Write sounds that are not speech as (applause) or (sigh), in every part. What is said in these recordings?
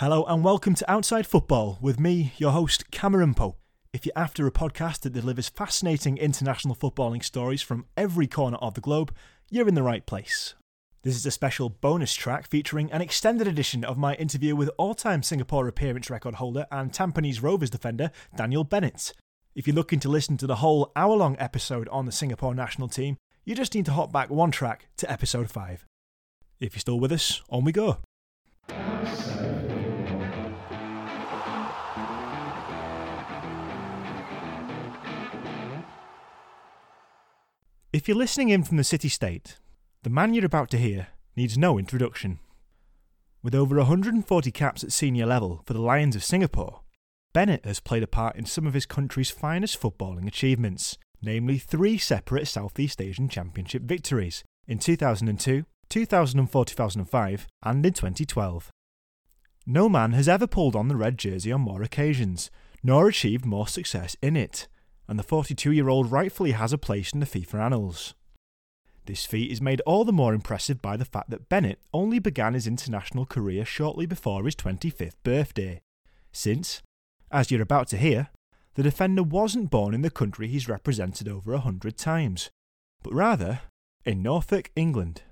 Hello and welcome to Outside Football with me, your host, Cameron Pope. If you're after a podcast that delivers fascinating international footballing stories from every corner of the globe, you're in the right place. This is a special bonus track featuring an extended edition of my interview with all time Singapore appearance record holder and Tampines Rovers defender Daniel Bennett. If you're looking to listen to the whole hour long episode on the Singapore national team, you just need to hop back one track to episode 5. If you're still with us, on we go. If you're listening in from the city state, the man you're about to hear needs no introduction. With over 140 caps at senior level for the Lions of Singapore, Bennett has played a part in some of his country's finest footballing achievements, namely three separate Southeast Asian Championship victories in 2002, 2004 2005, and in 2012. No man has ever pulled on the red jersey on more occasions, nor achieved more success in it and the 42 year old rightfully has a place in the FIFA annals. This feat is made all the more impressive by the fact that Bennett only began his international career shortly before his 25th birthday, since, as you're about to hear, the defender wasn't born in the country he's represented over a hundred times, but rather in Norfolk, England.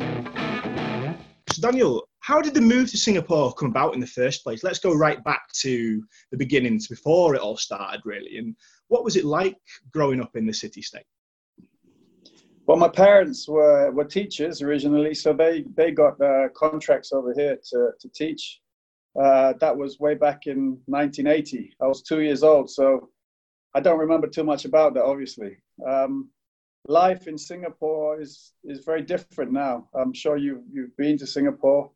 So Daniel, how did the move to Singapore come about in the first place? Let's go right back to the beginnings before it all started, really. And what was it like growing up in the city state? Well, my parents were, were teachers originally, so they, they got uh, contracts over here to, to teach. Uh, that was way back in 1980. I was two years old, so I don't remember too much about that, obviously. Um, life in Singapore is, is very different now. I'm sure you've, you've been to Singapore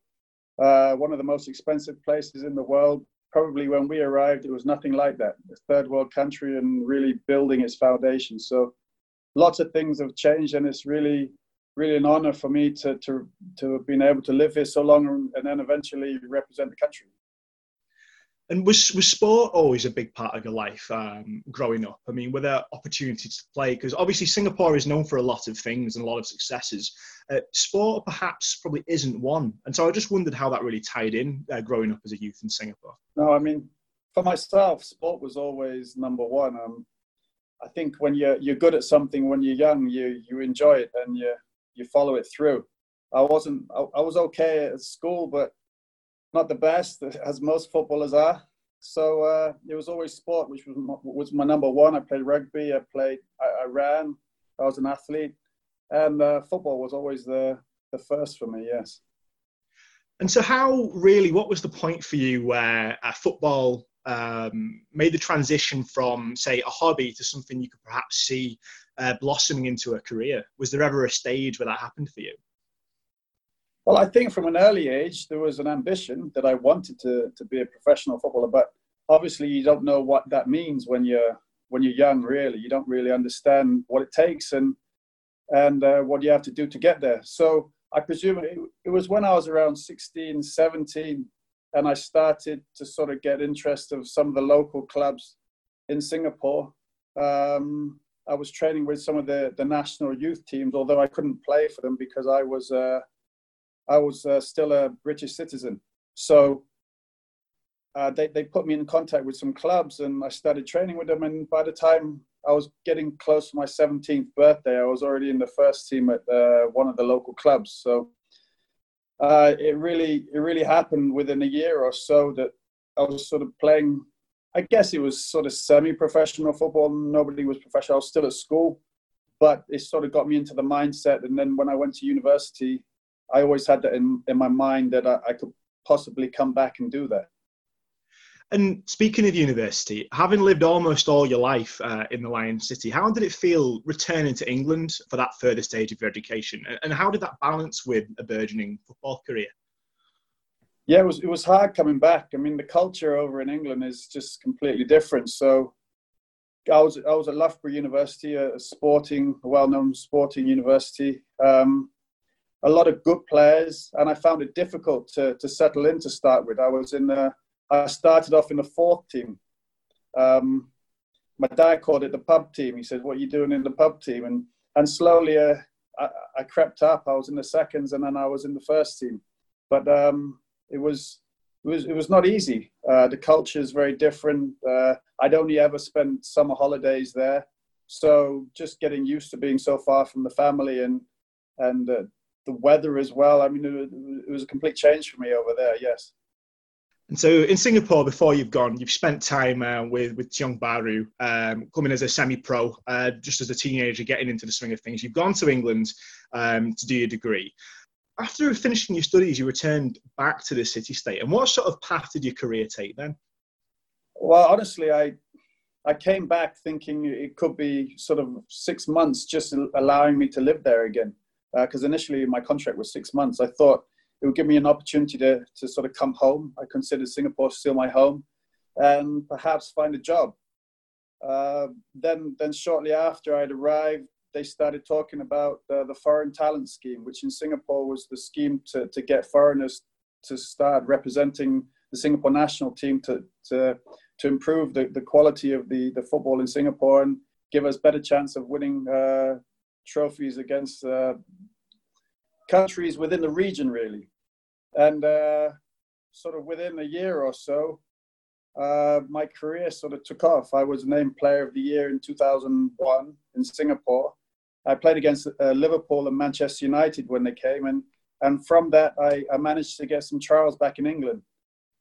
uh, one of the most expensive places in the world. Probably when we arrived, it was nothing like that. A third world country and really building its foundation. So lots of things have changed, and it's really, really an honor for me to to to have been able to live here so long and then eventually represent the country. And was was sport always a big part of your life um, growing up? I mean, were there opportunities to play? Because obviously Singapore is known for a lot of things and a lot of successes. Uh, sport perhaps probably isn't one, and so I just wondered how that really tied in uh, growing up as a youth in Singapore. No, I mean, for myself, sport was always number one. Um, I think when you're you're good at something when you're young, you you enjoy it and you you follow it through. I wasn't I, I was okay at school, but not the best, as most footballers are. So uh, it was always sport, which was my, was my number one. I played rugby, I played, I, I ran, I was an athlete, and uh, football was always the the first for me. Yes. And so, how really? What was the point for you where uh, football um, made the transition from, say, a hobby to something you could perhaps see uh, blossoming into a career? Was there ever a stage where that happened for you? Well, I think from an early age there was an ambition that I wanted to to be a professional footballer, but obviously you don't know what that means when you're when you're young. Really, you don't really understand what it takes and and uh, what you have to do to get there. So I presume it, it, was when I was around 16, 17, and I started to sort of get interest of some of the local clubs in Singapore. Um, I was training with some of the, the national youth teams, although I couldn't play for them because I was uh, I was uh, still a British citizen. So uh, they, they put me in contact with some clubs and I started training with them. And by the time I was getting close to my 17th birthday, I was already in the first team at uh, one of the local clubs. So uh, it really it really happened within a year or so that I was sort of playing. I guess it was sort of semi-professional football. Nobody was professional. I was still at school, but it sort of got me into the mindset. And then when I went to university, I always had that in, in my mind that I, I could possibly come back and do that. And speaking of university, having lived almost all your life uh, in the Lion City, how did it feel returning to England for that further stage of your education? And how did that balance with a burgeoning football career? Yeah, it was it was hard coming back. I mean, the culture over in England is just completely different. So, I was I was at Loughborough University, a sporting, a well-known sporting university. Um, a lot of good players, and I found it difficult to, to settle in to start with. I was in the, I started off in the fourth team. Um, my dad called it the pub team. He said, "What are you doing in the pub team?" And and slowly uh, I, I, crept up. I was in the seconds, and then I was in the first team. But um, it was it was it was not easy. Uh, the culture is very different. Uh, I'd only ever spent summer holidays there, so just getting used to being so far from the family and and uh, the weather as well. I mean, it, it, was a complete change for me over there. Yes. And so in Singapore, before you've gone, you've spent time uh, with with Tiong Bahru, um, coming as a semi-pro, uh, just as a teenager, getting into the swing of things. You've gone to England um, to do your degree after finishing your studies, you returned back to the city state. And what sort of path did your career take then? Well, honestly, I I came back thinking it could be sort of six months, just allowing me to live there again. Because uh, initially my contract was six months. I thought it would give me an opportunity to to sort of come home. I considered Singapore still my home, and perhaps find a job. Uh, then then shortly after I'd arrived, they started talking about uh, the foreign talent scheme, which in Singapore was the scheme to, to get foreigners to start representing the Singapore national team to, to, to improve the, the quality of the, the football in Singapore and give us better chance of winning uh, trophies against uh, countries within the region, really. And uh, sort of within a year or so, uh, my career sort of took off. I was named Player of the Year in 2001 in Singapore. I played against uh, Liverpool and Manchester United when they came, and and from that I, I, managed to get some trials back in England.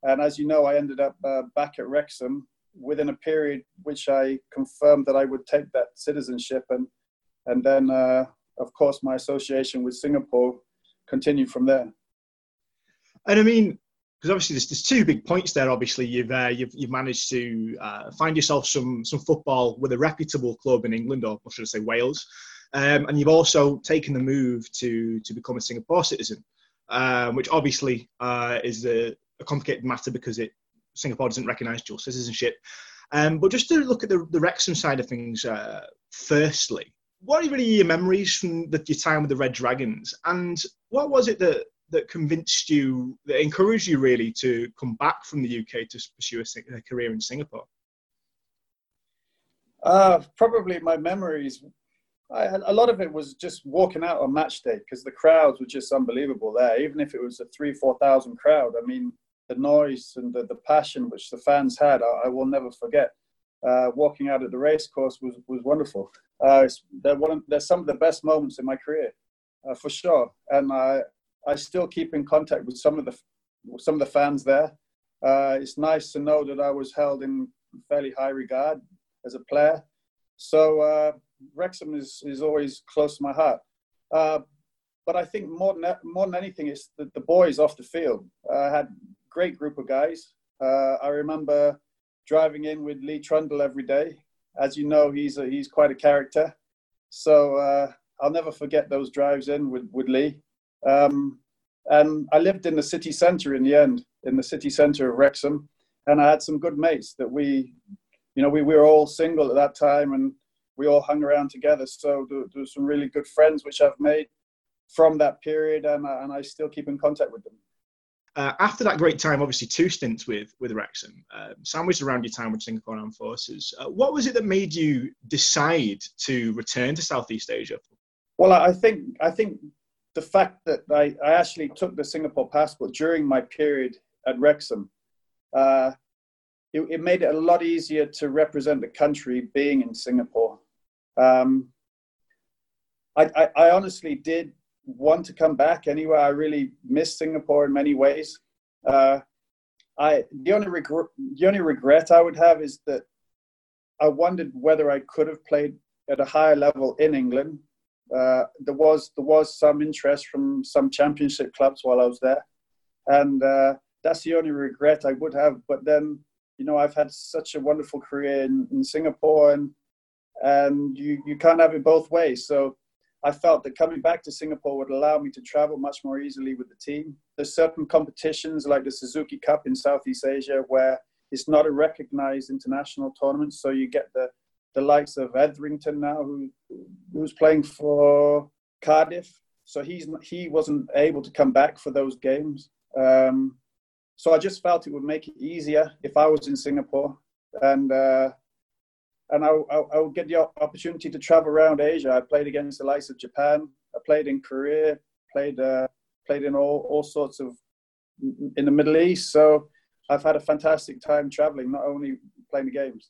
And as you know, I ended up uh, back at Wrexham within a period which I confirmed that I would take that citizenship, and and then uh, of course my association with Singapore continued from there. And I mean, because obviously there's, there's two big points there. Obviously, you've uh, you've, you've managed to uh, find yourself some some football with a reputable club in England, or should I say Wales, um, and you've also taken the move to to become a Singapore citizen, um, which obviously uh, is a, a, complicated matter because it Singapore doesn't recognise dual citizenship. Um, but just to look at the, the Wrexham side of things, uh, firstly, what are really your memories from the, your time with the Red Dragons, and what was it that that convinced you, that encouraged you really to come back from the UK to pursue a, a career in Singapore? Uh, probably my memories I, a lot of it was just walking out on match day because the crowds were just unbelievable there. Even if it was a three, four thousand crowd, I mean, the noise and the, the passion which the fans had, I, I will never forget. Uh, walking out at the racecourse was was wonderful. Uh, they're one of, they're some of the best moments in my career, uh, for sure. And I I still keep in contact with some of the some of the fans there. Uh, it's nice to know that I was held in fairly high regard as a player. So uh, Wrexham is, is always close to my heart. Uh, but I think more than, more than anything, it's the, the boys off the field. I had great group of guys. Uh, I remember driving in with Lee Trundle every day. As you know, he's a, he's quite a character. So uh, I'll never forget those drives in with, with Lee. Um, and I lived in the city centre in the end, in the city centre of Wrexham. And I had some good mates that we, you know, we, we were all single at that time. And we all hung around together. So there, there some really good friends which I've made from that period, and, and I still keep in contact with them. Uh, after that great time, obviously two stints with with Wrexham, uh, sandwiched around your time with Singapore Armed Forces. Uh, what was it that made you decide to return to Southeast Asia? Well, I think I think the fact that I, I actually took the Singapore passport during my period at Wrexham, uh, it, it, made it a lot easier to represent the country being in Singapore. Um, I, I, I, honestly did want to come back anyway. I really miss Singapore in many ways. Uh, I the only regret the only regret I would have is that I wondered whether I could have played at a higher level in England. Uh, there was there was some interest from some championship clubs while I was there, and uh, that's the only regret I would have. But then, you know, I've had such a wonderful career in, in Singapore, and and you, you can't have it both ways. So I felt that coming back to Singapore would allow me to travel much more easily with the team. There's certain competitions like the Suzuki Cup in Southeast Asia where it's not a recognized international tournament. So you get the, the likes of Etherington now, who who's playing for Cardiff. So he's he wasn't able to come back for those games. Um, so I just felt it would make it easier if I was in Singapore, and uh, and I, I, I, would get the opportunity to travel around Asia. I played against the likes of Japan. I played in Korea. Played uh, played in all, all sorts of in the Middle East. So I've had a fantastic time traveling, not only playing the games.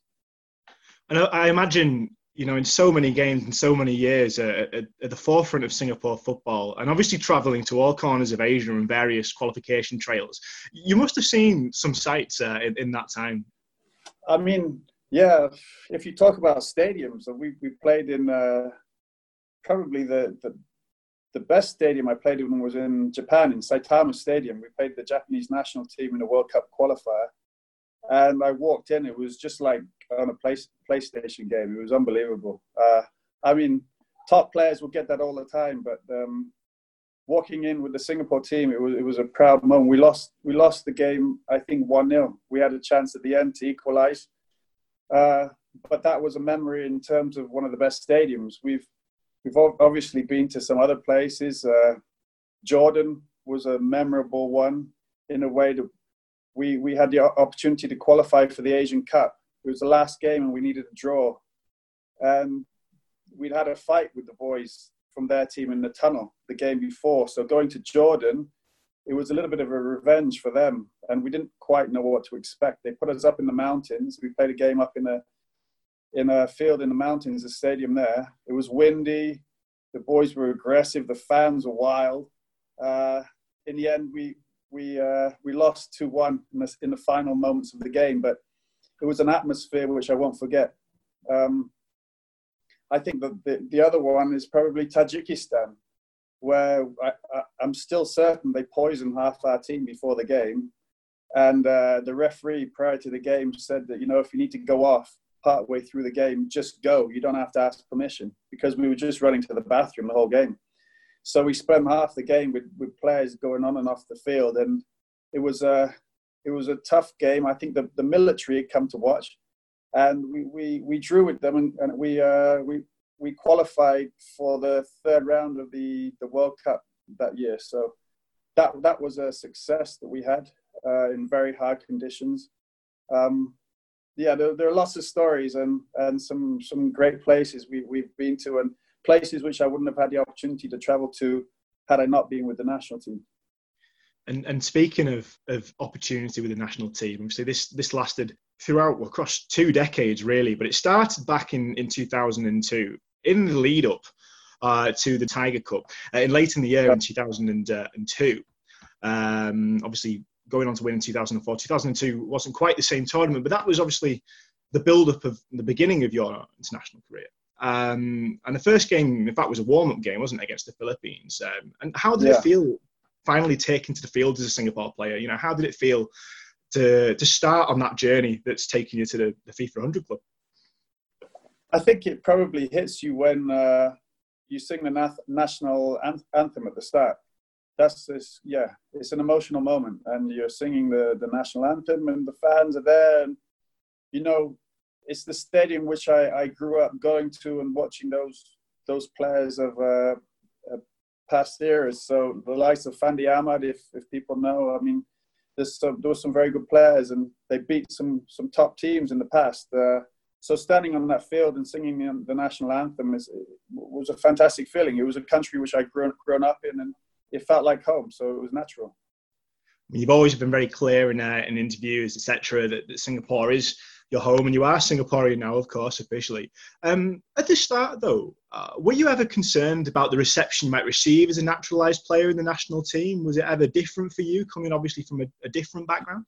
And I imagine, you know, in so many games and so many years uh, at, at, the forefront of Singapore football, and obviously traveling to all corners of Asia and various qualification trails, you must have seen some sights uh, in, in that time. I mean, yeah, if you talk about stadiums, we, we played in uh, probably the, the, the best stadium I played in was in Japan, in Saitama Stadium. We played the Japanese national team in a World Cup qualifier. And I walked in, it was just like on a play, PlayStation game. It was unbelievable. Uh, I mean, top players will get that all the time, but um, walking in with the Singapore team, it was it was a proud moment. We lost we lost the game, I think one 0 We had a chance at the end to equalise, uh, but that was a memory in terms of one of the best stadiums. We've we've obviously been to some other places. Uh, Jordan was a memorable one in a way that we we had the opportunity to qualify for the Asian Cup. It was the last game, and we needed a draw, and we'd had a fight with the boys from their team in the tunnel the game before. So going to Jordan, it was a little bit of a revenge for them, and we didn't quite know what to expect. They put us up in the mountains. We played a game up in a in a field in the mountains, a stadium there. It was windy. The boys were aggressive. The fans were wild. Uh, in the end, we we uh, we lost two one in the, in the final moments of the game, but it was an atmosphere which I won't forget. Um, I think that the, the other one is probably Tajikistan where I, am still certain they poisoned half our team before the game. And uh, the referee prior to the game said that, you know, if you need to go off partway through the game, just go. You don't have to ask permission because we were just running to the bathroom the whole game. So we spent half the game with, with players going on and off the field. And it was a, it was a tough game. I think the, the military had come to watch. And we, we, we drew with them and, and we, uh, we, we qualified for the third round of the, the World Cup that year. So that that was a success that we had uh, in very hard conditions. Um, yeah, there, there, are lots of stories and, and some some great places we, we've been to and places which I wouldn't have had the opportunity to travel to had I not been with the national team. And and speaking of of opportunity with the national team, obviously this this lasted throughout well, across two decades really, but it started back in in 2002 in the lead up uh, to the Tiger Cup uh, in late in the year in 2002. Um, obviously, going on to win in 2004. 2002 wasn't quite the same tournament, but that was obviously the build up of the beginning of your international career. Um, and the first game, in fact, was a warm up game, wasn't it, against the Philippines? Um, and how did yeah. it feel finally taken to the field as a Singapore player? You know, how did it feel to to start on that journey that's taken you to the, the FIFA 100 club? I think it probably hits you when uh, you sing the na- national anthem at the start. That's this, yeah, it's an emotional moment, and you're singing the, the national anthem, and the fans are there, and you know, it's the stadium which I, I grew up going to and watching those those players of uh, past eras. So the likes of Fandi Ahmad, if if people know, I mean, there's some, there were some very good players, and they beat some some top teams in the past. Uh, so standing on that field and singing the national anthem is, was a fantastic feeling. It was a country which I'd grown, grown up in, and it felt like home. So it was natural. You've always been very clear in, uh, in interviews, etc., that, that, Singapore is your home, and you are Singaporean now, of course, officially. Um, at the start, though, uh, were you ever concerned about the reception you might receive as a naturalised player in the national team? Was it ever different for you, coming obviously from a, a different background?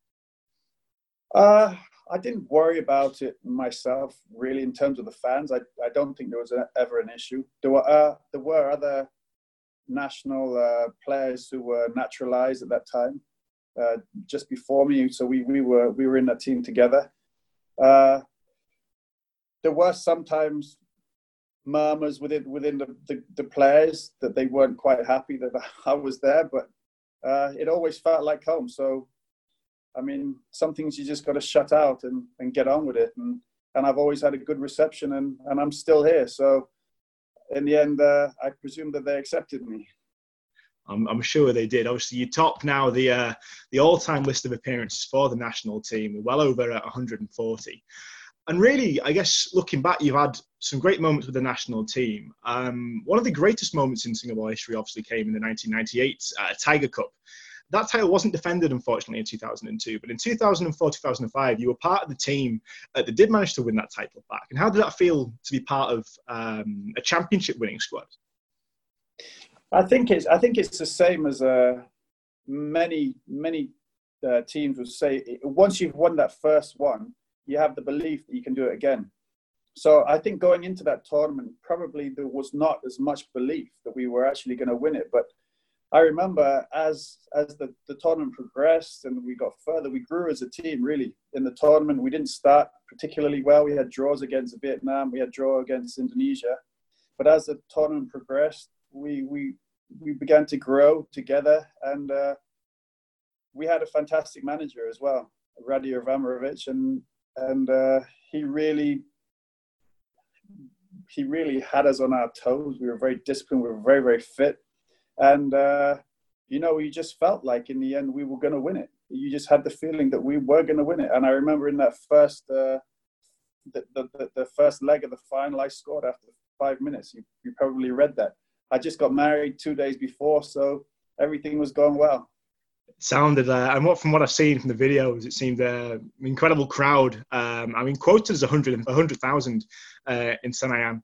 Uh, I didn't worry about it myself really in terms of the fans. I, I don't think there was a, ever an issue. There were uh, there were other national uh, players who were naturalized at that time, uh, just before me. So we, we were we were in that team together. Uh, there were sometimes murmurs within within the, the, the, players that they weren't quite happy that (laughs) I was there, but uh, it always felt like home. So I mean, some things you just got to shut out and, and get on with it. And, and I've always had a good reception and, and I'm still here. So in the end, uh, I presume that they accepted me. I'm, I'm, sure they did. Obviously, you top now the uh, the all-time list of appearances for the national team, well over 140. And really, I guess looking back, you've had some great moments with the national team. Um, one of the greatest moments in Singapore history, obviously, came in the 1998 uh, Tiger Cup. That title wasn't defended, unfortunately, in 2002. But in 2004, 2005, you were part of the team that did manage to win that title back. And how did that feel to be part of um, a championship winning squad? I think it's I think it's the same as uh, many many uh, teams would say. Once you've won that first one, you have the belief that you can do it again. So I think going into that tournament, probably there was not as much belief that we were actually going to win it. But I remember as as the, the tournament progressed and we got further, we grew as a team really in the tournament. We didn't start particularly well. We had draws against Vietnam, we had draw against Indonesia. But as the tournament progressed, we we we began to grow together and uh, we had a fantastic manager as well, Raddy Avramovic, and and uh, he really he really had us on our toes. We were very disciplined. We were very, very fit. And, uh, you know, you just felt like in the end we were going to win it. You just had the feeling that we were going to win it. And I remember in that first, uh, the, the, the first leg of the final, I scored after five minutes. You, you probably read that. I just got married two days before, so everything was going well sounded uh, and what from what I've seen from the videos, it seemed uh, an incredible crowd. Um, I mean, quoted as 100 100,000 uh, in Senayan,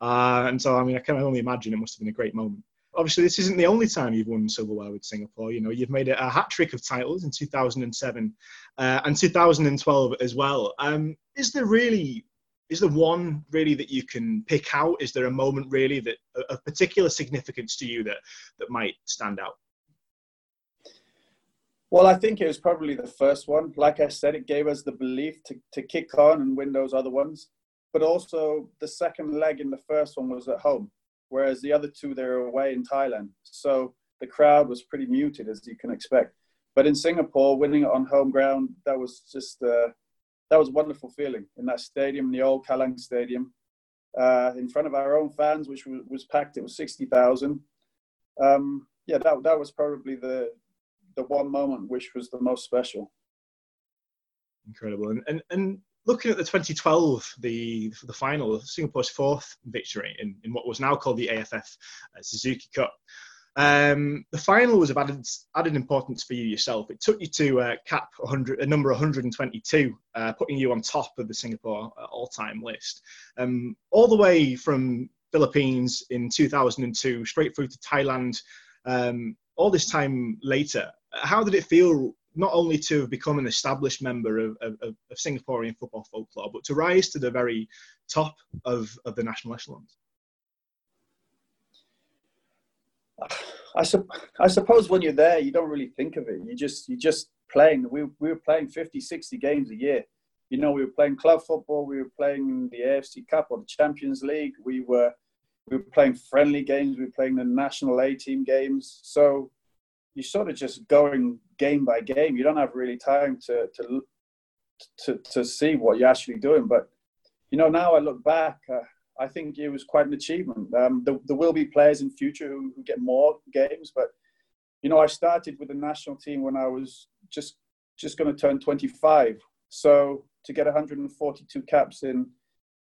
uh, and so I mean, I can only imagine it must have been a great moment. Obviously, this isn't the only time you've won silverware with Singapore. You know, you've made a, a hat trick of titles in 2007 uh, and 2012 as well. Um, is there really is there one really that you can pick out? Is there a moment really that of particular significance to you that that might stand out? Well, I think it was probably the first one. Like I said, it gave us the belief to, to kick on and win those other ones. But also, the second leg in the first one was at home, whereas the other two, they were away in Thailand. So the crowd was pretty muted, as you can expect. But in Singapore, winning it on home ground, that was just uh, that was a wonderful feeling in that stadium, the old Kallang Stadium, uh, in front of our own fans, which was, was packed. It was sixty thousand. Um, yeah, that that was probably the the one moment which was the most special. Incredible. And, and, and looking at the 2012, the the final, Singapore's fourth victory in, in what was now called the AFF uh, Suzuki Cup. Um, the final was of added, added importance for you yourself. It took you to uh, cap 100, a number 122, uh, putting you on top of the Singapore uh, all-time list. Um, all the way from Philippines in 2002, straight through to Thailand, um, all this time later how did it feel not only to have become an established member of, of, of, Singaporean football folklore, but to rise to the very top of, of the national echelons? I, su- I suppose when you're there, you don't really think of it. You just you just playing. We, we were playing 50, 60 games a year. You know, we were playing club football. We were playing the AFC Cup or the Champions League. We were we were playing friendly games. We were playing the national A team games. So you're sort of just going game by game. You don't have really time to to to, to see what you're actually doing. But you know, now I look back, uh, I think it was quite an achievement. Um, there, there, will be players in future who, who, get more games, but you know, I started with the national team when I was just just going to turn 25. So to get 142 caps in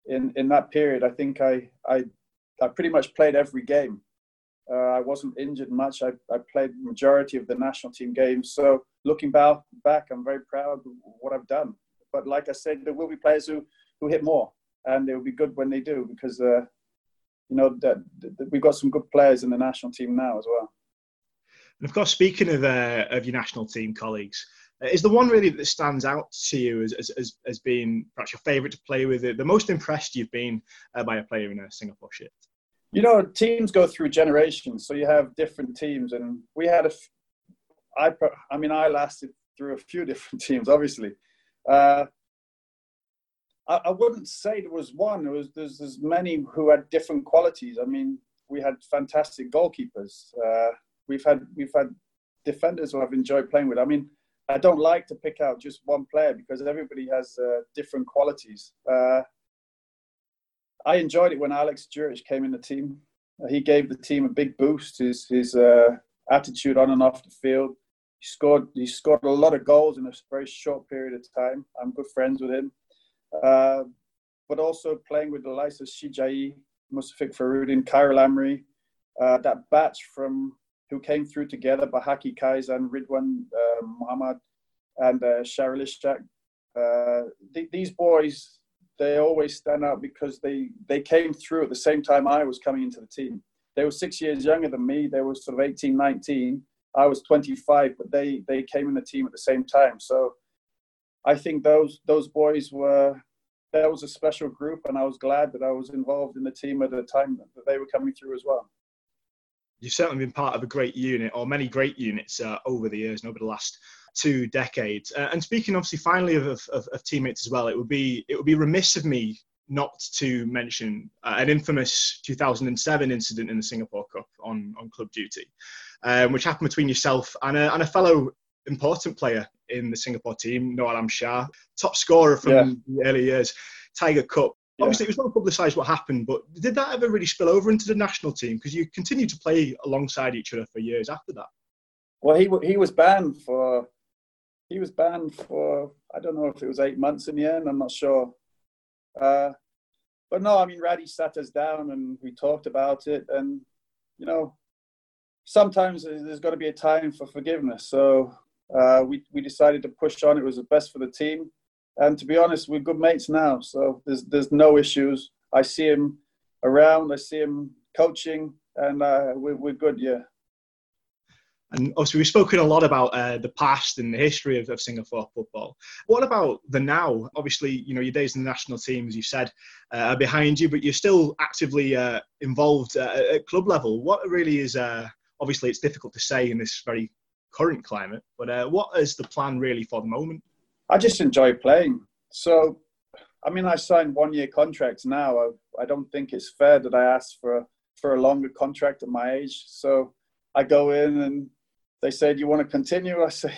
in in that period, I think I I I pretty much played every game. Uh, I wasn't injured much. I, I played majority of the national team games. So looking back, back, I'm very proud of what I've done. But like I said, there will be players who, who hit more, and it will be good when they do because uh, you know that, that, we've got some good players in the national team now as well. And of course, speaking of uh, of your national team colleagues, uh, is the one really that stands out to you as, as, as, as being perhaps your favourite to play with, the most impressed you've been uh, by a player in a Singapore shirt? you know, teams go through generations, so you have different teams, and we had a. I, I mean, I lasted through a few (laughs) different teams, obviously. Uh, I, I, wouldn't say there was one. There was there's, many who had different qualities. I mean, we had fantastic goalkeepers. Uh, we've had we've had defenders who I've enjoyed playing with. I mean, I don't like to pick out just one player because everybody has uh, different qualities. Uh, I enjoyed it when Alex Duric came in the team. He gave the team a big boost. His his uh, attitude on and off the field. He scored he scored a lot of goals in a very short period of time. I'm good friends with him. Uh, but also playing with the likes of Shijai, Mustafic Fahrudin, Khairul Amri, uh, that batch from who came through together, Baihakki Khaizan, Ridhuan uh, Muhammad, and uh, Shahril Ishak. Uh, th- these boys, they always stand out because they, they came through at the same time I was coming into the team. They were six years younger than me. They were sort of 18, 19. I was 25, but they, they came in the team at the same time. So I think those, those boys were, that was a special group, and I was glad that I was involved in the team at the time that they were coming through as well you've certainly been part of a great unit or many great units uh, over the years and over the last two decades. Uh, and speaking obviously finally of, of, of, teammates as well, it would be it would be remiss of me not to mention uh, an infamous 2007 incident in the Singapore Cup on, on club duty, um, which happened between yourself and a, and a fellow important player in the Singapore team, Noh Alam Shah, top scorer from yeah. the early years, Tiger Cup. Yeah. Obviously, it was well publicised what happened, but did that ever really spill over into the national team? Because you continued to play alongside each other for years after that. Well, he he was banned for he was banned for I don't know if it was eight months in the end. I'm not sure. Uh, but no, I mean, Raddy sat us down and we talked about it, and you know, sometimes there's got to be a time for forgiveness. So uh, we we decided to push on. It was the best for the team. And to be honest, we're good mates now, so there's there's no issues. I see him around, I see him coaching, and uh, we're we're good. Yeah. And obviously, we've spoken a lot about uh, the past and the history of, of, Singapore football. What about the now? Obviously, you know your days in the national team, as you said, uh, are behind you, but you're still actively uh, involved uh, at club level. What really is? Uh, obviously, it's difficult to say in this very current climate, but uh, what is the plan really for the moment? I just enjoy playing. So, I mean, I signed one year contracts now. I, I don't think it's fair that I ask for a, for a longer contract at my age. So I go in and they say, Do you want to continue? I say,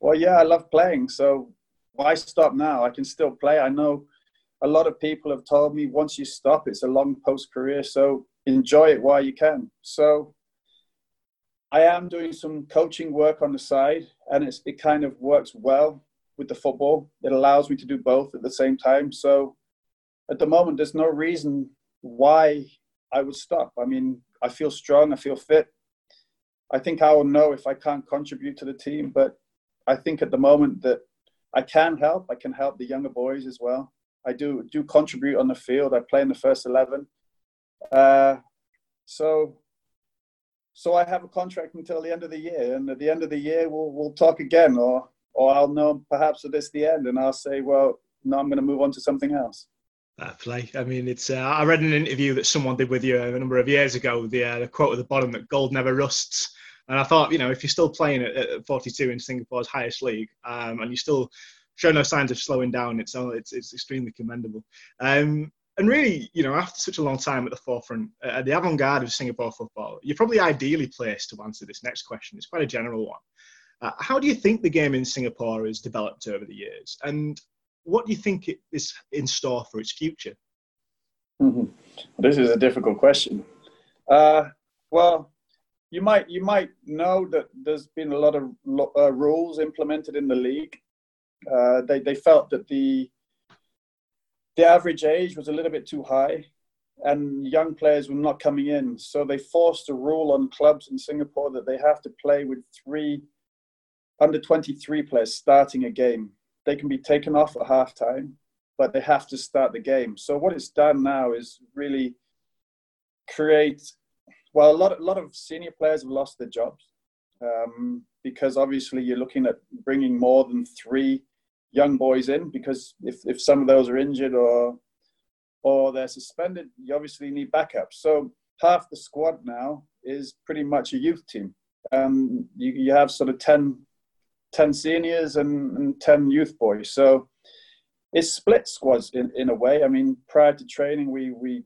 Well, yeah, I love playing. So why stop now? I can still play. I know a lot of people have told me once you stop, it's a long post career. So enjoy it while you can. So I am doing some coaching work on the side, and it's, it kind of works well with the football. It allows me to do both at the same time. So at the moment, there's no reason why I would stop. I mean, I feel strong, I feel fit. I think I will know if I can't contribute to the team, but I think at the moment that I can help. I can help the younger boys as well. I do do contribute on the field. I play in the first eleven. Uh, so, so I have a contract until the end of the year, and at the end of the year, we'll we'll talk again, or or I'll know perhaps that it's the end, and I'll say, well, no, I'm going to move on to something else. Play. I mean, it's. Uh, I read an interview that someone did with you a number of years ago. The, uh, the quote at the bottom that gold never rusts. And I thought, you know, if you're still playing at, at 42 in Singapore's highest league, um, and you still show no signs of slowing down, it's it's, it's extremely commendable. Um, and really, you know, after such a long time at the forefront, uh, at the avant-garde of Singapore football, you're probably ideally placed to answer this next question. It's quite a general one. Uh, how do you think the game in Singapore has developed over the years, and what do you think it is in store for its future? Mm-hmm. This is a difficult question. Uh, well, you might you might know that there's been a lot of uh, rules implemented in the league. Uh, they they felt that the the average age was a little bit too high, and young players were not coming in. So they forced a rule on clubs in Singapore that they have to play with three under 23 players starting a game. They can be taken off at halftime, but they have to start the game. So what it's done now is really create. Well, a lot, a lot of senior players have lost their jobs um, because obviously you're looking at bringing more than three young boys in because if, if some of those are injured or or they're suspended, you obviously need backups. So half the squad now is pretty much a youth team. Um, you, you have sort of 10 10 seniors and, and 10 youth boys. So it's split squads in, in a way. I mean, prior to training, we, we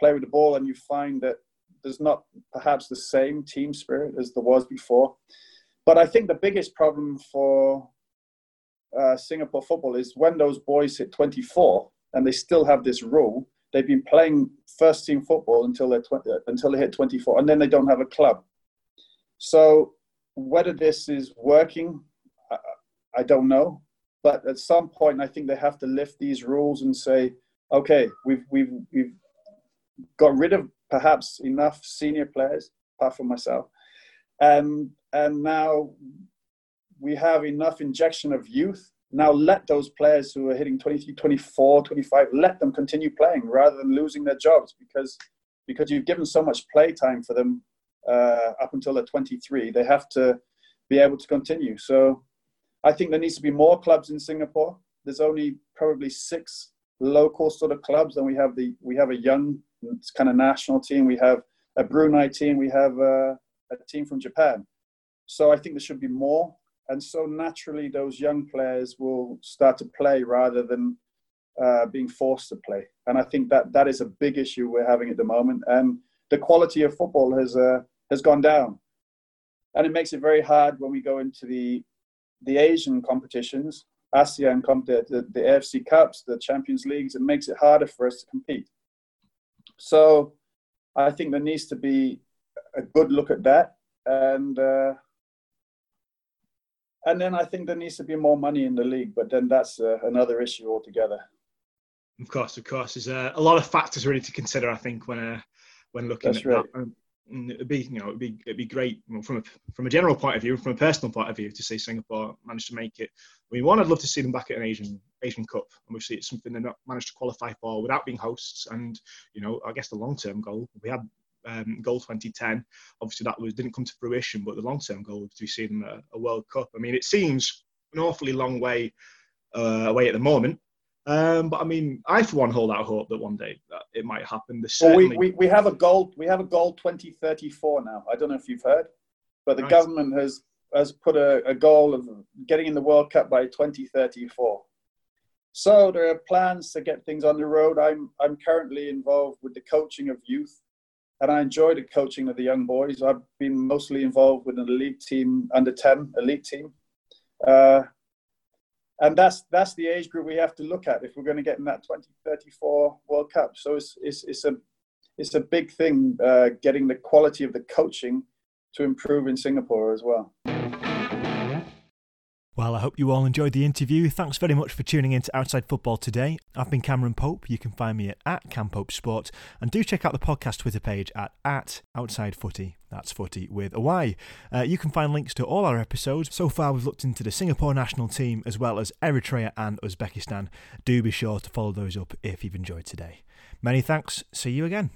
play with the ball and you find that there's not perhaps the same team spirit as there was before. But I think the biggest problem for uh, Singapore football is when those boys hit 24 and they still have this rule. They've been playing first team football until they're 20, until they hit 24, and then they don't have a club. So whether this is working I don't know. But at some point, I think they have to lift these rules and say, okay, we've, we've, we've got rid of perhaps enough senior players, apart from myself, and and now we have enough injection of youth. Now let those players who are hitting 23, 24, 25, let them continue playing rather than losing their jobs because because you've given so much play time for them uh, up until they're 23. They have to be able to continue. So I think there needs to be more clubs in Singapore. There's only probably six local sort of clubs, and we have the we have a young kind of national team. We have a Brunei team. We have a, a team from Japan. So I think there should be more, and so naturally those young players will start to play rather than uh, being forced to play. And I think that that is a big issue we're having at the moment. And the quality of football has uh, has gone down, and it makes it very hard when we go into the the Asian competitions, ASEAN, the, the, the AFC Cups, the Champions Leagues. It makes it harder for us to compete. So I think there needs to be a good look at that, and uh, and then I think there needs to be more money in the league. But then that's uh, another issue altogether. Of course, of course, there's uh, a lot of factors really to consider. I think when uh, when looking that's at right. that. it'd be you know it'd be it'd be great from a from a general point of view, from a personal point of view, to see Singapore manage to make it. I mean, one, I'd love to see them back at an Asian Asian Cup. And obviously, it's something they've not managed to qualify for without being hosts. And you know, I guess the long term goal we had. Um, goal 2010. Obviously, that was didn't come to fruition, but the long-term goal was to see them at a World Cup. I mean, it seems an awfully long way uh, away at the moment, um, but I mean, I for one hold out hope that one day that it might happen. There's Well, certainly we, we, we have a goal. We have a goal 2034 now. I don't know if you've heard, but the Right. government has has put a, a goal of getting in the World Cup by 2034. So there are plans to get things on the road. I'm I'm currently involved with the coaching of youth, and I enjoy the coaching of the young boys. I've been mostly involved with an elite team, under 10 elite team. Uh, and that's that's the age group we have to look at if we're going to get in that 2034 World Cup. So it's it's, it's a it's a big thing uh, getting the quality of the coaching to improve in Singapore as well. Well, I hope you all enjoyed the interview. Thanks very much for tuning in to Outside Football today. I've been Cameron Pope. You can find me at, at Cam Pope Sport. And do check out the podcast Twitter page at, at Outside Footy. That's footy with a Y. Uh, you can find links to all our episodes. So far, we've looked into the Singapore national team as well as Eritrea and Uzbekistan. Do be sure to follow those up if you've enjoyed today. Many thanks. See you again.